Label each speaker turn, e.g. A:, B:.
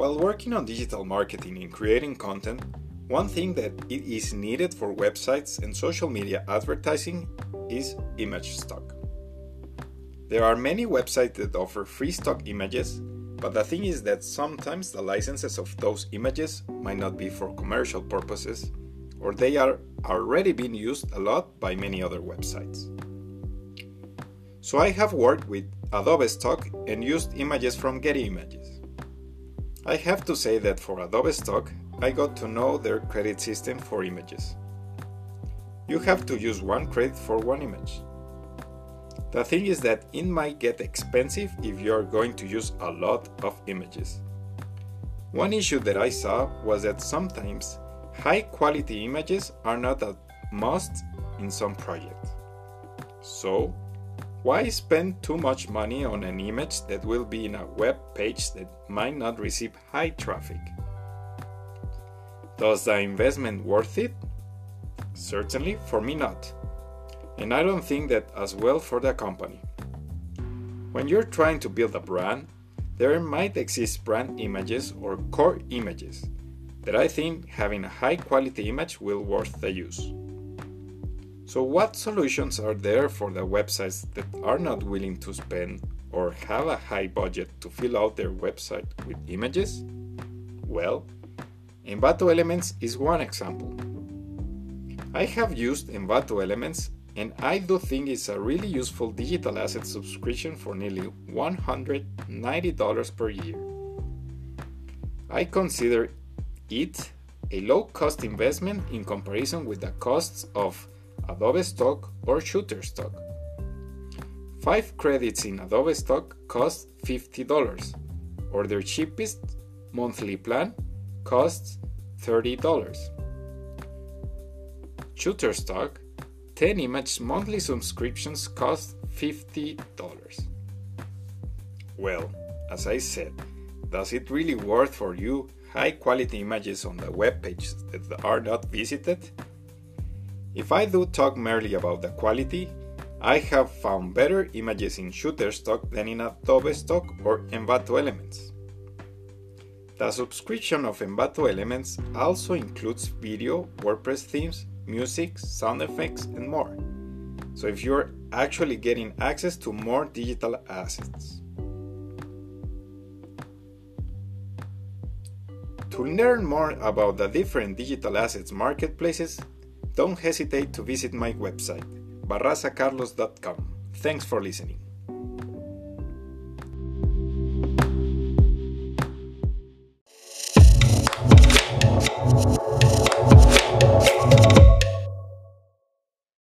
A: While working on digital marketing and creating content, one thing that is needed for websites and social media advertising is image stock. There are many websites that offer free stock images, but the thing is that sometimes the licenses of those images might not be for commercial purposes, or they are already being used a lot by many other websites. So I have worked with Adobe Stock and used images from Getty Images. I have to say that for Adobe Stock, I got to know their credit system for images. You have to use one credit for one image. The thing is that it might get expensive if you are going to use a lot of images. One issue that I saw was that sometimes high quality images are not a must in some projects. So, why spend too much money on an image that will be in a web page that might not receive high traffic? Does the investment worth it? Certainly, for me not. And I don't think that as well for the company. When you're trying to build a brand, there might exist brand images or core images that I think having a high quality image will worth the use. So what solutions are there for the websites that are not willing to spend or have a high budget to fill out their website with images? Well, Envato Elements is one example. I have used Envato Elements and I do think it's a really useful digital asset subscription for nearly $190 per year. I consider it a low cost investment in comparison with the costs of Adobe Stock or Shutterstock. 5 credits in Adobe Stock cost $50, or their cheapest monthly plan costs $30. Shutterstock 10 image monthly subscriptions cost $50. Well, as I said, does it really worth for you high quality images on the web pages that are not visited? If I do talk merely about the quality, I have found better images in Shutterstock than in Adobe Stock or Envato Elements. The subscription of Envato Elements also includes video, WordPress themes, music, sound effects, and more. So if you're actually getting access to more digital assets. To learn more about the different digital assets marketplaces, don't hesitate to visit my website, barrazacarlos.com. Thanks for listening.